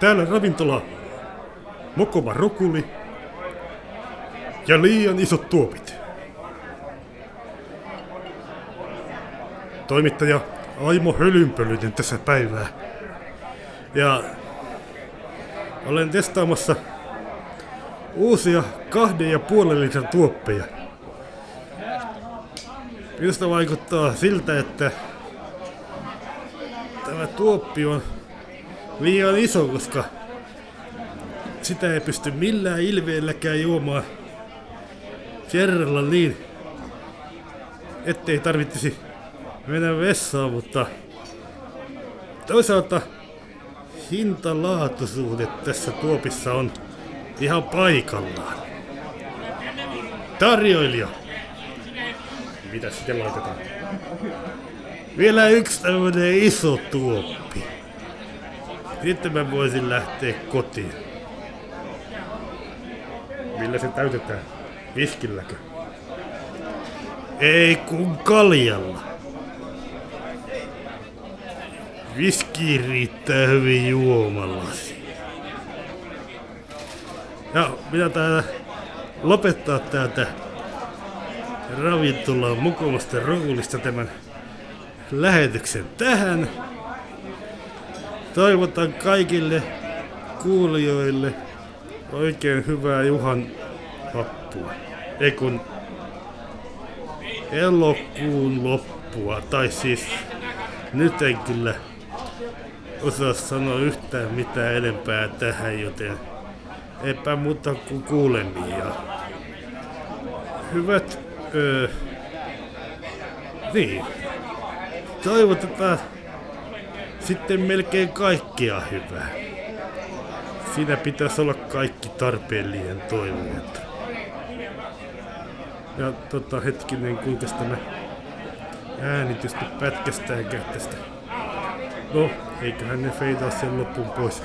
Täällä ravintola Mokoma Rokuli ja liian isot tuopit. Toimittaja Aimo Hölynpölynen tässä päivää. Ja olen testaamassa uusia kahden ja puolen litran tuoppeja. Minusta vaikuttaa siltä, että tämä tuoppi on liian iso, koska sitä ei pysty millään ilveelläkään juomaan kerralla niin, ettei tarvitsisi mennä vessaan, mutta toisaalta hintalaatuisuudet tässä tuopissa on ihan paikallaan. Tarjoilija. Mitä sitten laitetaan? Vielä yksi tämmönen iso tuoppi. Sitten mä voisin lähteä kotiin. Millä se täytetään? Viskilläkö? Ei kun kaljalla. Viski riittää hyvin juomalasi. Ja minä täällä lopettaa täältä ravintolaan mukavasta roolista tämän lähetyksen tähän. Toivotan kaikille kuulijoille oikein hyvää Juhan loppua. Ei kun elokuun loppua. Tai siis nyt en kyllä osaa sanoa yhtään mitään enempää tähän, joten eipä muuta kuin kuulemia. Hyvät, öö, niin, toivotetaan sitten melkein kaikkea hyvää. Siinä pitäisi olla kaikki tarpeellinen toiveet. Ja tota hetkinen, kuinka tämä äänitystä pätkästäänkään tästä. No, eiköhän ne feidaa sen loppuun pois.